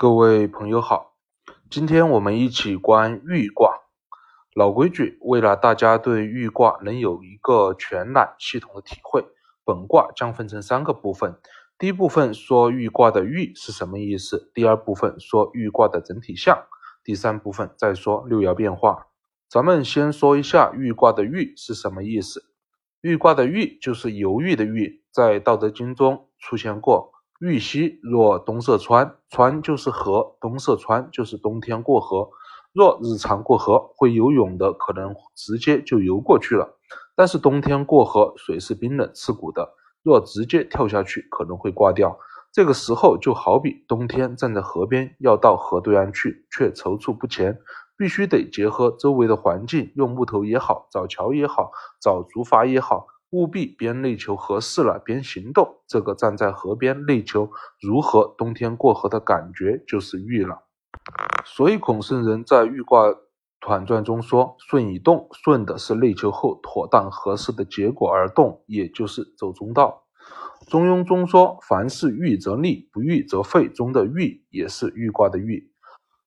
各位朋友好，今天我们一起观豫卦。老规矩，为了大家对豫卦能有一个全览系统的体会，本卦将分成三个部分。第一部分说豫卦的豫是什么意思，第二部分说豫卦的整体象，第三部分再说六爻变化。咱们先说一下豫卦的豫是什么意思。豫卦的豫就是犹豫的豫，在《道德经》中出现过。玉溪若东涉川，川就是河，东涉川就是冬天过河。若日常过河，会游泳的可能直接就游过去了。但是冬天过河，水是冰冷刺骨的，若直接跳下去，可能会挂掉。这个时候就好比冬天站在河边，要到河对岸去，却踌躇不前，必须得结合周围的环境，用木头也好，找桥也好，找竹筏也好。务必边内求合适了边行动，这个站在河边内求如何冬天过河的感觉就是欲了。所以孔圣人在《豫卦团传》中说：“顺以动，顺的是内求后妥当合适的结果而动，也就是走中道。”《中庸》中说：“凡事预则立，不预则废。”中的预也是豫卦的预。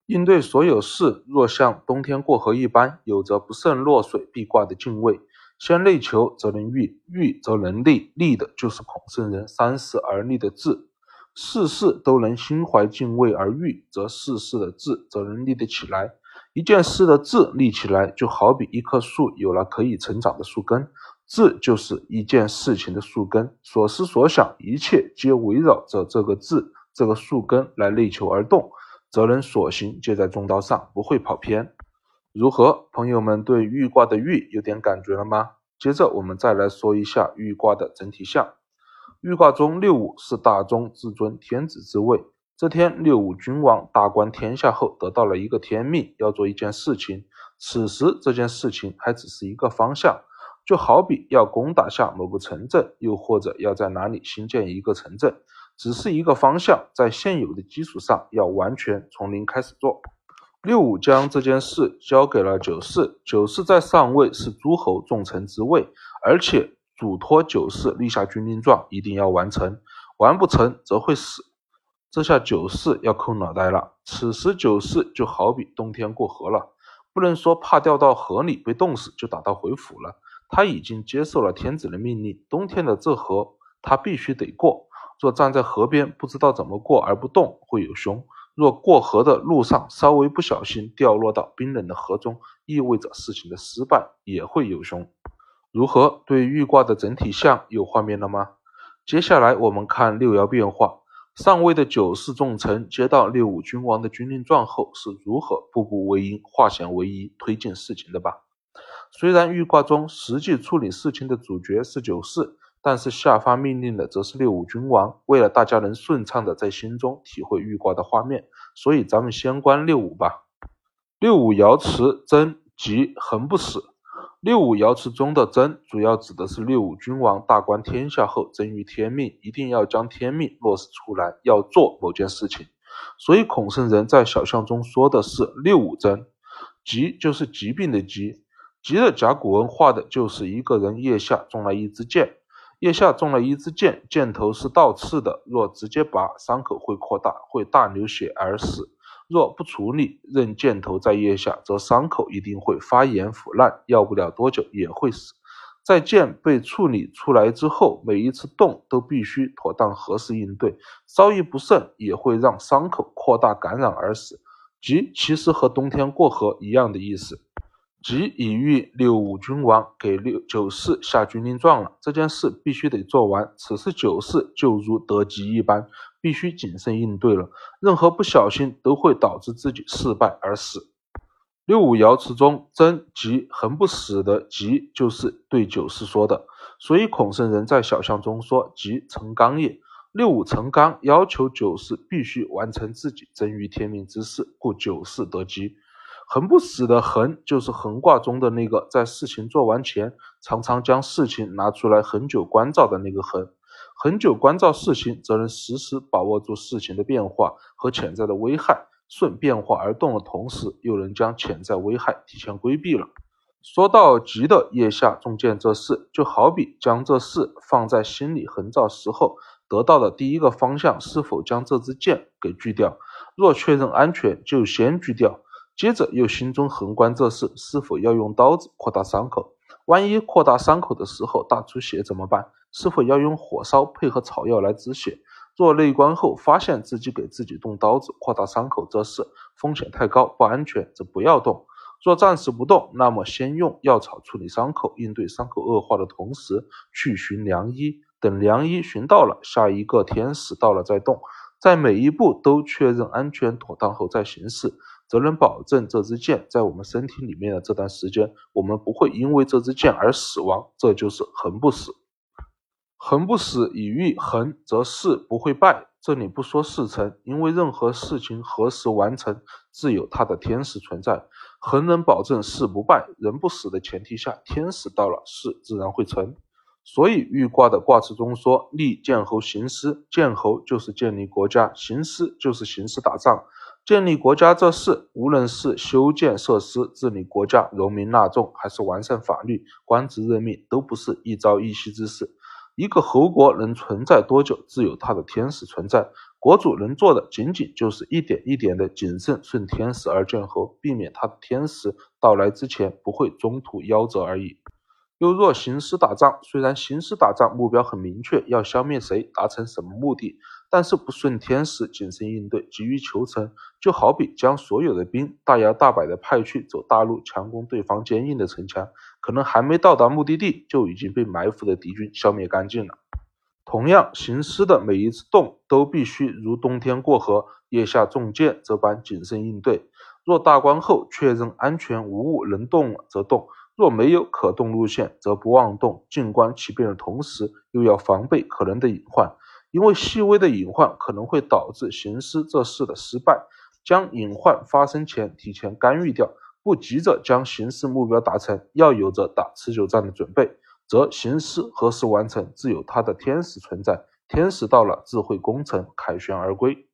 应对所有事，若像冬天过河一般，有着不慎落水必挂的敬畏。先内求，则能御；御则能立。立的就是孔圣人三事而立的志。事事都能心怀敬畏而御，则事事的志则能立得起来。一件事的志立起来，就好比一棵树有了可以成长的树根。志就是一件事情的树根，所思所想，一切皆围绕着这个志、这个树根来内求而动，则能所行皆在中道上，不会跑偏。如何，朋友们对豫卦的豫有点感觉了吗？接着我们再来说一下豫卦的整体象。豫卦中六五是大中至尊天子之位。这天六五君王大观天下后，得到了一个天命，要做一件事情。此时这件事情还只是一个方向，就好比要攻打下某个城镇，又或者要在哪里新建一个城镇，只是一个方向，在现有的基础上要完全从零开始做。六五将这件事交给了九四，九四在上位是诸侯重臣之位，而且嘱托九四立下军令状，一定要完成，完不成则会死。这下九四要抠脑袋了。此时九四就好比冬天过河了，不能说怕掉到河里被冻死就打道回府了。他已经接受了天子的命令，冬天的这河他必须得过。若站在河边不知道怎么过而不动，会有凶。若过河的路上稍微不小心掉落到冰冷的河中，意味着事情的失败，也会有凶。如何对豫卦的整体象有画面了吗？接下来我们看六爻变化。上位的九世重臣接到六五君王的军令状后，是如何步步为营、化险为夷推进事情的吧？虽然豫卦中实际处理事情的主角是九世。但是下发命令的则是六五君王。为了大家能顺畅的在心中体会豫卦的画面，所以咱们先观六五吧。六五爻辞贞吉恒不死。六五爻辞中的贞，主要指的是六五君王大观天下后，贞于天命，一定要将天命落实出来，要做某件事情。所以孔圣人在小象中说的是六五贞。吉就是疾病的疾，吉的甲骨文画的就是一个人腋下中了一支箭。腋下中了一支箭，箭头是倒刺的。若直接拔，伤口会扩大，会大流血而死；若不处理，任箭头在腋下，则伤口一定会发炎腐烂，要不了多久也会死。在箭被处理出来之后，每一次动都必须妥当合适应对，稍一不慎也会让伤口扩大感染而死。即其实和冬天过河一样的意思。即已遇六五君王给六九四下军令状了，这件事必须得做完。此时九四就如得吉一般，必须谨慎应对了。任何不小心都会导致自己失败而死。六五爻辞中贞吉恒不死的吉，就是对九四说的。所以孔圣人在小象中说：“吉成刚也。”六五成刚，要求九四必须完成自己贞于天命之事，故九四得吉。横不死的横，就是横卦中的那个在事情做完前，常常将事情拿出来很久关照的那个横。很久关照事情，则能时时把握住事情的变化和潜在的危害，顺变化而动的同时，又能将潜在危害提前规避了。说到吉的腋下中箭这事，就好比将这事放在心里横照时候，得到的第一个方向是否将这支箭给锯掉。若确认安全，就先锯掉，接着又心中横观这事是否要用刀子扩大伤口。万一扩大伤口的时候大出血怎么办？是否要用火烧配合草药来止血？若内观后发现自己给自己动刀子扩大伤口，这事风险太高不安全，则不要动。若暂时不动，那么先用药草处理伤口，应对伤口恶化的同时去寻良医。等良医寻到了，下一个天使到了再动。在每一步都确认安全妥当后再行事，则能保证这支箭在我们身体里面的这段时间，我们不会因为这支箭而死亡。这就是恒不死。恒不死，以欲恒，则事不会败。这里不说事成，因为任何事情何时完成，自有它的天时存在。恒能保证事不败，人不死的前提下，天时到了，事自然会成。所以豫卦的卦辞中说：“立建侯行师，建侯就是建立国家，行师就是行师打仗。建立国家这事，无论是修建设施、治理国家、容民纳众，还是完善法律、官职任命，都不是一朝一夕之事。一个侯国能存在多久，自有它的天时存在。”国主能做的，仅仅就是一点一点的谨慎顺天时而建侯，避免他的天时到来之前不会中途夭折而已。又若行师打仗，虽然行师打仗目标很明确，要消灭谁，达成什么目的，但是不顺天时，谨慎应对，急于求成，就好比将所有的兵大摇大摆地派去走大路，强攻对方坚硬的城墙，可能还没到达目的地，就已经被埋伏的敌军消灭干净了。同样，行师的每一次动都必须如冬天过河、腋下中箭这般谨慎应对。若大观后确认安全无误能动，则动；若没有可动路线，则不妄动。静观其变的同时，又要防备可能的隐患，因为细微的隐患可能会导致行师这事的失败。将隐患发生前提前干预掉，不急着将行事目标达成，要有着打持久战的准备。则行师何时完成，自有它的天时存在。天时到了，自会功成凯旋而归。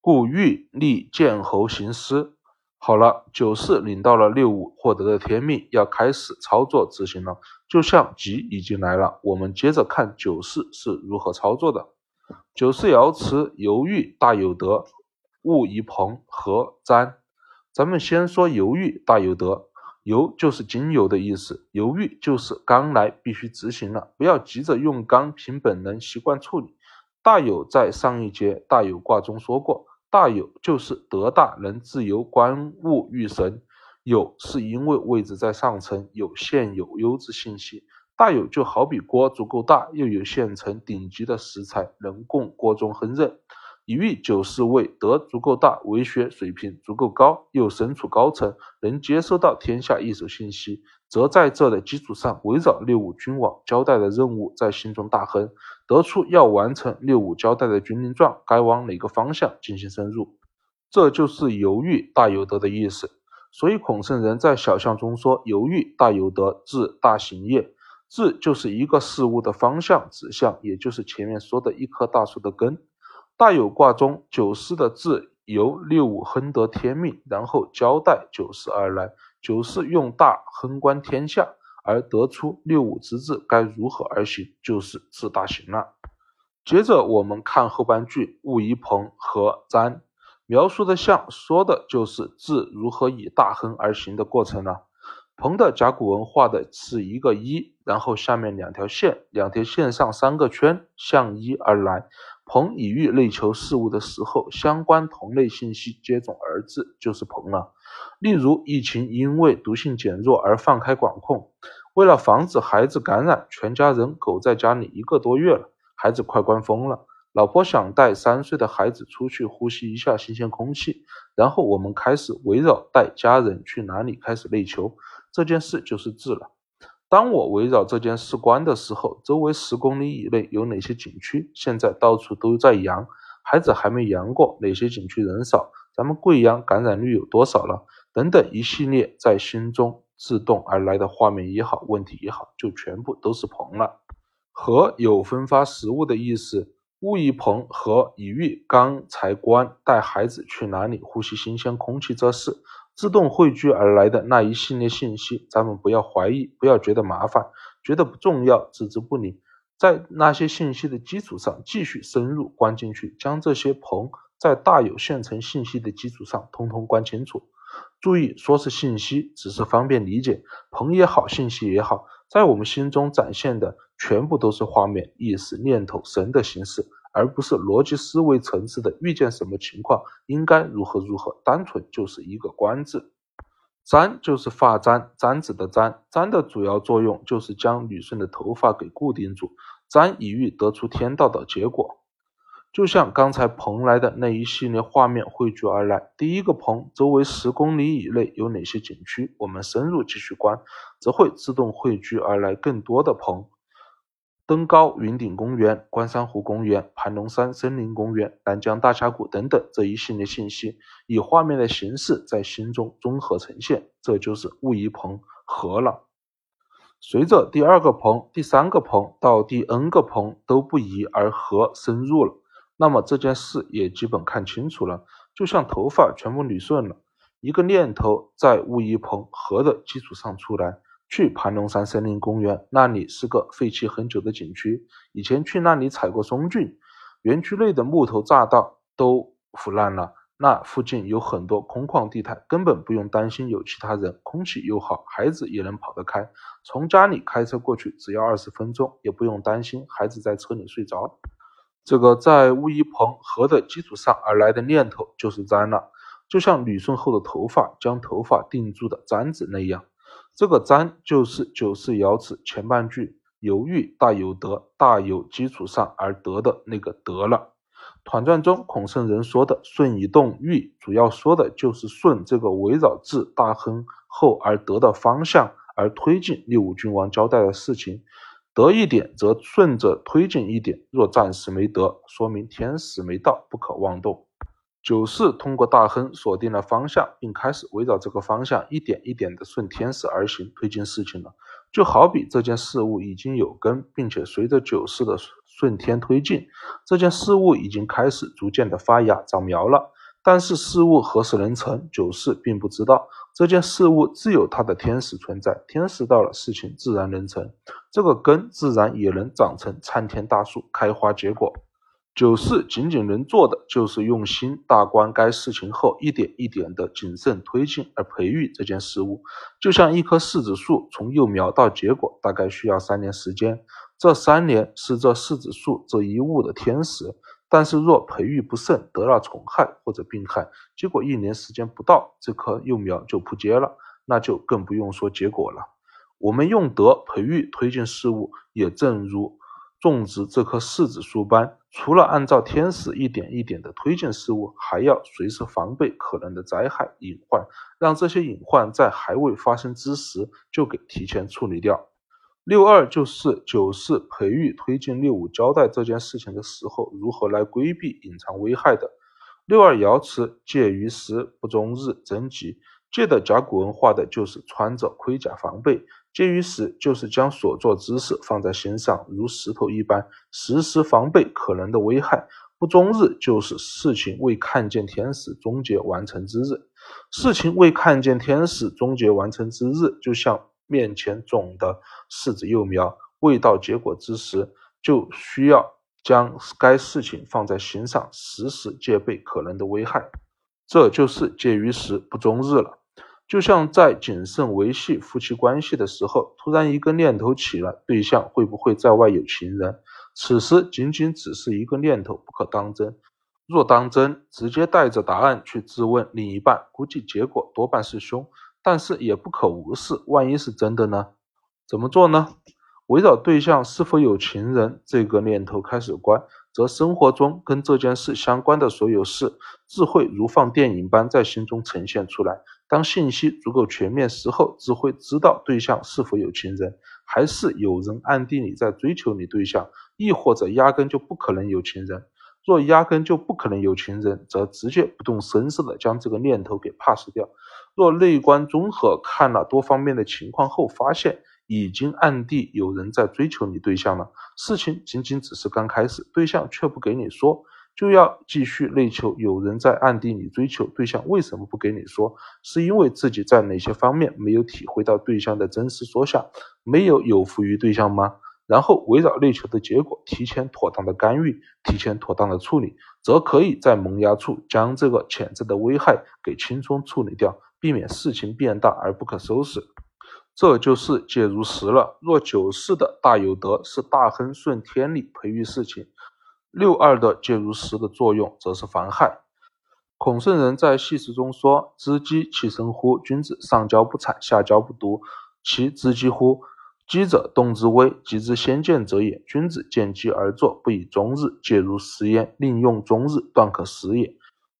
故欲立剑侯行师。好了，九四领到了六五获得的天命，要开始操作执行了。就像吉已经来了，我们接着看九四是如何操作的。九四爻辞：犹豫大有德，物宜朋和占。咱们先说犹豫大有德。犹就是经由的意思，犹豫就是刚来必须执行了，不要急着用刚，凭本能习惯处理。大有在上一节大有卦中说过，大有就是德大，能自由观物遇神。有是因为位置在上层，有现有优质信息。大有就好比锅足够大，又有现成顶级的食材，能供锅中烹饪。以喻九四位德足够大，为学水平足够高，又身处高层，能接收到天下一手信息，则在这的基础上，围绕六五君王交代的任务，在心中大亨，得出要完成六五交代的军令状，该往哪个方向进行深入，这就是犹豫大有德的意思。所以孔圣人在小象中说：“犹豫大有德，志大行业。”志就是一个事物的方向指向，也就是前面说的一棵大树的根。大有卦中九四的字由六五亨得天命，然后交代九四而来。九四用大亨观天下，而得出六五之字该如何而行，就是治大行了。接着我们看后半句，物宜朋和占，描述的像，说的就是治如何以大亨而行的过程了。朋的甲骨文画的是一个一，然后下面两条线，两条线上三个圈，向一而来。鹏以喻内求事物的时候，相关同类信息接踵而至，就是鹏了。例如，疫情因为毒性减弱而放开管控，为了防止孩子感染，全家人苟在家里一个多月了，孩子快关疯了。老婆想带三岁的孩子出去呼吸一下新鲜空气，然后我们开始围绕带家人去哪里开始内求。这件事就是治了。当我围绕这件事观的时候，周围十公里以内有哪些景区？现在到处都在阳，孩子还没阳过，哪些景区人少？咱们贵阳感染率有多少了？等等一系列在心中自动而来的画面也好，问题也好，就全部都是棚了。和有分发食物的意思，物一棚和以喻刚才关带孩子去哪里呼吸新鲜空气这事。自动汇聚而来的那一系列信息，咱们不要怀疑，不要觉得麻烦，觉得不重要，置之不理。在那些信息的基础上继续深入关进去，将这些棚在大有现成信息的基础上通通关清楚。注意，说是信息，只是方便理解。棚也好，信息也好，在我们心中展现的全部都是画面、意识、念头、神的形式，而不是逻辑思维层次的遇见什么情况应该如何如何，单纯就是一个观字。簪就是发簪，簪子的簪，簪的主要作用就是将女生的头发给固定住，簪以欲得出天道的结果。就像刚才蓬莱的那一系列画面汇聚而来，第一个蓬周围十公里以内有哪些景区？我们深入继续观，则会自动汇聚而来更多的蓬。登高云顶公园、关山湖公园、盘龙山森林公园、南江大峡谷等等这一系列信息，以画面的形式在心中综合呈现，这就是物一棚合了。随着第二个棚、第三个棚到第 n 个棚都不一而合深入了，那么这件事也基本看清楚了，就像头发全部捋顺了，一个念头在物一棚合的基础上出来。去盘龙山森林公园，那里是个废弃很久的景区。以前去那里采过松菌，园区内的木头栈道都腐烂了。那附近有很多空旷地带，根本不用担心有其他人，空气又好，孩子也能跑得开。从家里开车过去只要二十分钟，也不用担心孩子在车里睡着。这个在乌衣棚河的基础上而来的念头就是簪了，就像捋顺后的头发将头发定住的簪子那样。这个簪就是九四爻辞前半句有欲大有德，大有基础上而得的那个德了。团传中孔圣人说的顺以动欲，主要说的就是顺这个围绕至大亨后而得的方向而推进六五君王交代的事情，得一点则顺着推进一点，若暂时没得，说明天时没到，不可妄动。九四通过大亨锁定了方向，并开始围绕这个方向一点一点的顺天时而行，推进事情了。就好比这件事物已经有根，并且随着九四的顺天推进，这件事物已经开始逐渐的发芽长苗了。但是事物何时能成，九四并不知道。这件事物自有它的天时存在，天时到了，事情自然能成，这个根自然也能长成参天大树，开花结果。九四仅仅能做的就是用心大观该事情后，一点一点的谨慎推进而培育这件事物。就像一棵柿子树从幼苗到结果，大概需要三年时间。这三年是这柿子树这一物的天时。但是若培育不慎，得了虫害或者病害，结果一年时间不到，这棵幼苗就扑街了，那就更不用说结果了。我们用德培育推进事物，也正如。种植这棵柿子树般，除了按照天时一点一点的推进事物，还要随时防备可能的灾害隐患，让这些隐患在还未发生之时就给提前处理掉。六二就是九四培育推进六五交代这件事情的时候，如何来规避隐藏危害的。六二爻辞借于时不终日征吉，借的甲骨文画的就是穿着盔甲防备。介于时，就是将所做之事放在心上，如石头一般，时时防备可能的危害。不终日，就是事情未看见天使，终结完成之日。事情未看见天使，终结完成之日，就像面前种的柿子幼苗，未到结果之时，就需要将该事情放在心上，时时戒备可能的危害。这就是介于时不终日了。就像在谨慎维系夫妻关系的时候，突然一个念头起来，对象会不会在外有情人？此时仅仅只是一个念头，不可当真。若当真，直接带着答案去质问另一半，估计结果多半是凶。但是也不可无视，万一是真的呢？怎么做呢？围绕对象是否有情人这个念头开始观，则生活中跟这件事相关的所有事，自会如放电影般在心中呈现出来。当信息足够全面时候，只会知道对象是否有情人，还是有人暗地里在追求你对象，亦或者压根就不可能有情人。若压根就不可能有情人，则直接不动声色的将这个念头给 pass 掉。若内观综合看了多方面的情况后，发现已经暗地有人在追求你对象了，事情仅仅只是刚开始，对象却不给你说。就要继续内求，有人在暗地里追求对象，为什么不给你说？是因为自己在哪些方面没有体会到对象的真实所想，没有有福于对象吗？然后围绕内求的结果提前妥当的干预，提前妥当的处理，则可以在萌芽处将这个潜在的危害给轻松处理掉，避免事情变大而不可收拾。这就是介入时了。若九世的大有德是大亨顺天理培育事情，六二的介入时的作用则是防害。孔圣人在系辞中说：“知机其生乎？君子上交不谄，下交不笃，其知机乎？机者动之微，急之先见者也。君子见机而作，不以终日介入时焉，另用终日，断可时也。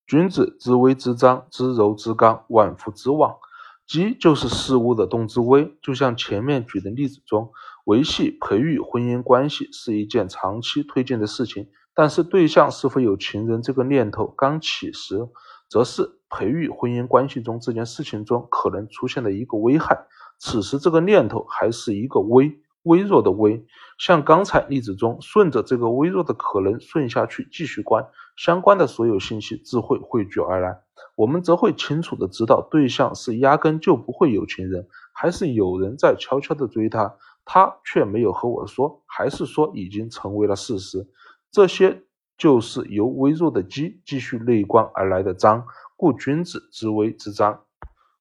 君子知微知张，知柔知刚，万夫之望。”机就是事物的动之微，就像前面举的例子中，维系、培育婚姻关系是一件长期推进的事情，但是对象是否有情人这个念头刚起时，则是培育婚姻关系中这件事情中可能出现的一个危害。此时这个念头还是一个微微弱的微，像刚才例子中，顺着这个微弱的可能顺下去继续观，相关的所有信息自会汇聚而来。我们则会清楚的知道，对象是压根就不会有情人，还是有人在悄悄的追他，他却没有和我说，还是说已经成为了事实。这些就是由微弱的机继续内观而来的章，故君子之微之章。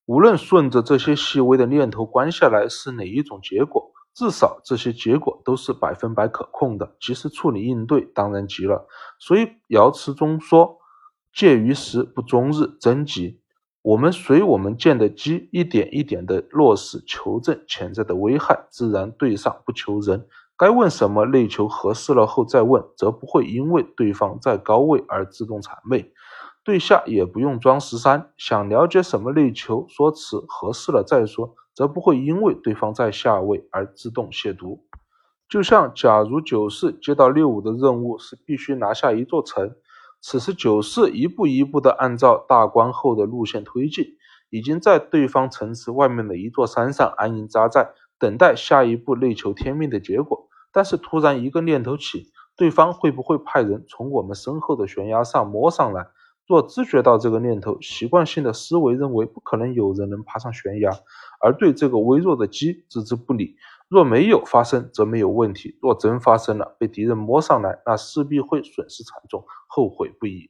无论顺着这些细微的念头观下来是哪一种结果，至少这些结果都是百分百可控的，及时处理应对当然极了。所以爻辞中说。介于时不终日，真急。我们随我们见的机，一点一点的落实求证潜在的危害，自然对上不求人。该问什么内求合适了后再问，则不会因为对方在高位而自动谄媚；对下也不用装十三，想了解什么内求说辞合适了再说，则不会因为对方在下位而自动亵渎。就像假如九四接到六五的任务是必须拿下一座城。此时九四一步一步地按照大关后的路线推进，已经在对方城池外面的一座山上安营扎寨，等待下一步内求天命的结果。但是突然一个念头起，对方会不会派人从我们身后的悬崖上摸上来？若知觉到这个念头，习惯性的思维认为不可能有人能爬上悬崖，而对这个微弱的机置之不理。若没有发生，则没有问题；若真发生了，被敌人摸上来，那势必会损失惨重，后悔不已。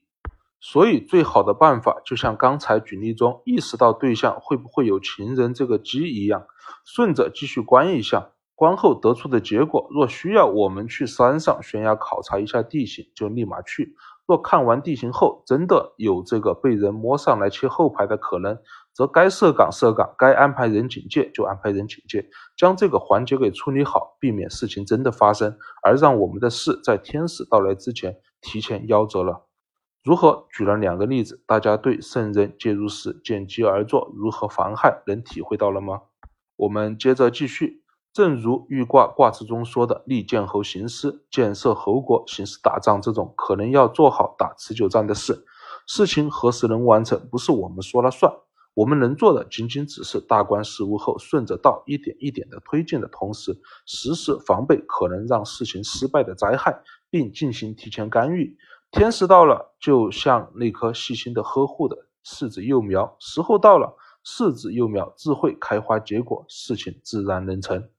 所以，最好的办法就像刚才举例中意识到对象会不会有情人这个机一样，顺着继续观一下，观后得出的结果，若需要我们去山上悬崖考察一下地形，就立马去。若看完地形后，真的有这个被人摸上来切后排的可能，则该设岗设岗，该安排人警戒就安排人警戒，将这个环节给处理好，避免事情真的发生，而让我们的事在天使到来之前提前夭折了。如何？举了两个例子，大家对圣人介入时见机而作，如何防害，能体会到了吗？我们接着继续。正如豫卦卦辞中说的“立建侯行师，建设侯国，行师打仗”这种可能要做好打持久战的事，事情何时能完成，不是我们说了算。我们能做的仅仅只是大观事物后顺着道一点一点的推进的同时，时时防备可能让事情失败的灾害，并进行提前干预。天时到了，就像那棵细心的呵护的柿子幼苗，时候到了，柿子幼苗自会开花结果，事情自然能成。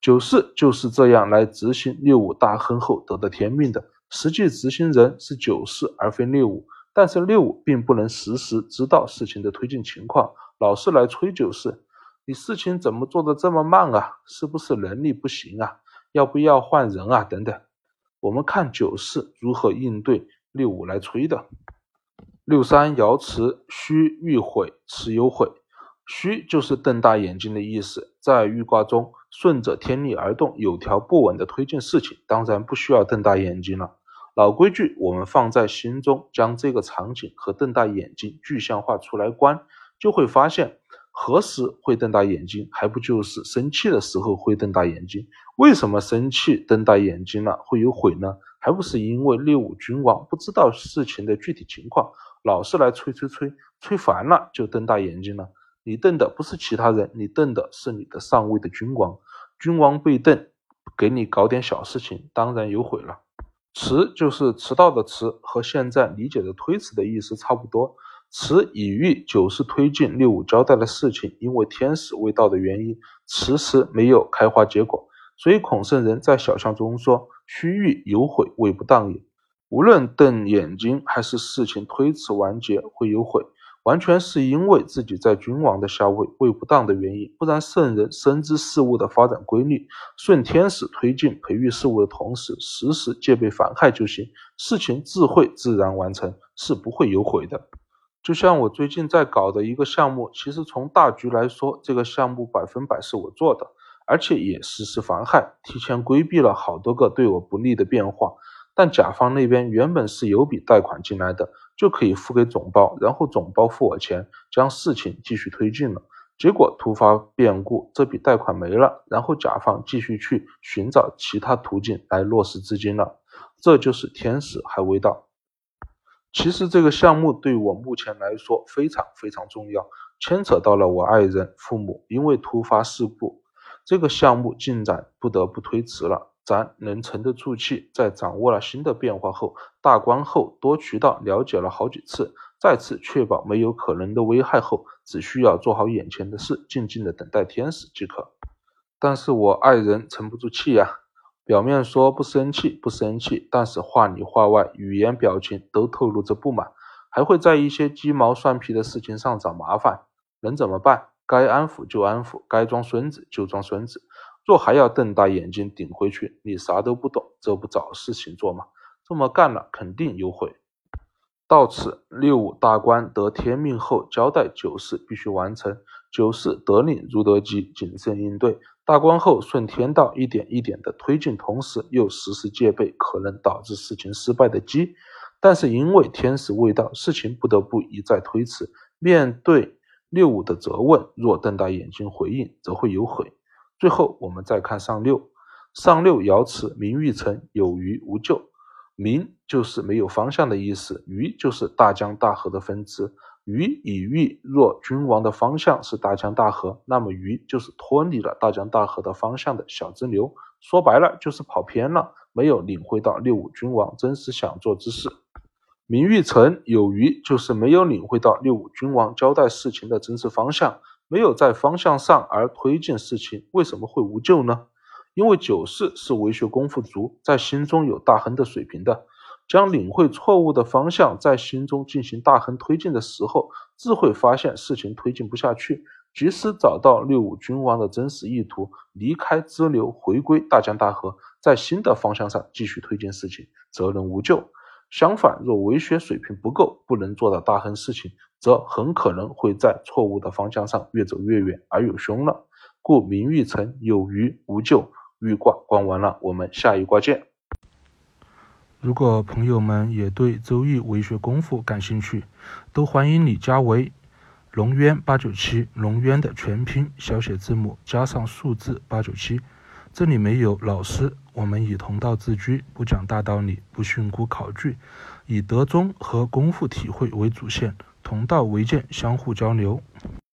九四就是这样来执行六五大亨后得的天命的，实际执行人是九四而非六五，但是六五并不能时时知道事情的推进情况，老是来催九四，你事情怎么做的这么慢啊？是不是能力不行啊？要不要换人啊？等等，我们看九四如何应对六五来催的。六三爻辞：虚欲悔，辞有悔。虚就是瞪大眼睛的意思，在预卦中顺着天理而动，有条不紊的推进事情，当然不需要瞪大眼睛了。老规矩，我们放在心中，将这个场景和瞪大眼睛具象化出来观，就会发现，何时会瞪大眼睛，还不就是生气的时候会瞪大眼睛？为什么生气瞪大眼睛了会有悔呢？还不是因为六五君王不知道事情的具体情况，老是来催催催，催烦了就瞪大眼睛了。你瞪的不是其他人，你瞪的是你的上位的君王。君王被瞪，给你搞点小事情，当然有悔了。迟就是迟到的迟，和现在理解的推迟的意思差不多。迟以喻九是推进六五交代的事情，因为天使未到的原因，迟迟没有开花结果。所以孔圣人在小象中说：“须臾有悔，未不当也。”无论瞪眼睛还是事情推迟完结会有悔，完全是因为自己在君王的下位位不当的原因。不然圣人深知事物的发展规律，顺天使推进培育事物的同时，时时戒备反害就行，事情自会自然完成，是不会有悔的。就像我最近在搞的一个项目，其实从大局来说，这个项目百分百是我做的，而且也实施防害，提前规避了好多个对我不利的变化。但甲方那边原本是有笔贷款进来的，就可以付给总包，然后总包付我钱，将事情继续推进了。结果突发变故，这笔贷款没了，然后甲方继续去寻找其他途径来落实资金了。这就是天使还未到。其实这个项目对我目前来说非常非常重要，牵扯到了我爱人、父母，因为突发事故，这个项目进展不得不推迟了。咱能沉得住气，在掌握了新的变化后，大观后多渠道了解了好几次，再次确保没有可能的危害后，只需要做好眼前的事，静静的等待天使即可。但是我爱人沉不住气呀。表面说不生气，不生气，但是话里话外，语言表情都透露着不满，还会在一些鸡毛蒜皮的事情上找麻烦。能怎么办？该安抚就安抚，该装孙子就装孙子。若还要瞪大眼睛顶回去，你啥都不懂，这不找事情做吗？这么干了，肯定有悔。到此，六五大官得天命后，交代九事必须完成，九事得令如得机，谨慎应对。大观后顺天道一点一点的推进，同时又时时戒备可能导致事情失败的机。但是因为天时未到，事情不得不一再推迟。面对六五的责问，若瞪大眼睛回应，则会有悔。最后我们再看上六，上六爻辞：名誉成，有余无咎。名就是没有方向的意思，余就是大江大河的分支。余以喻，若君王的方向是大江大河，那么余就是脱离了大江大河的方向的小支流。说白了，就是跑偏了，没有领会到六五君王真实想做之事。名誉成有余，就是没有领会到六五君王交代事情的真实方向，没有在方向上而推进事情。为什么会无咎呢？因为九世是为学功夫足，在心中有大亨的水平的。将领会错误的方向，在心中进行大横推进的时候，自会发现事情推进不下去。及时找到六五君王的真实意图，离开支流，回归大江大河，在新的方向上继续推进事情，则能无咎。相反，若为学水平不够，不能做到大横事情，则很可能会在错误的方向上越走越远而有凶了。故名誉成有余无咎。欲卦观完了，我们下一卦见。如果朋友们也对周易为学功夫感兴趣，都欢迎你加为龙渊八九七，龙渊的全拼小写字母加上数字八九七。这里没有老师，我们以同道自居，不讲大道理，不训诂考据，以德中和功夫体会为主线，同道为鉴，相互交流。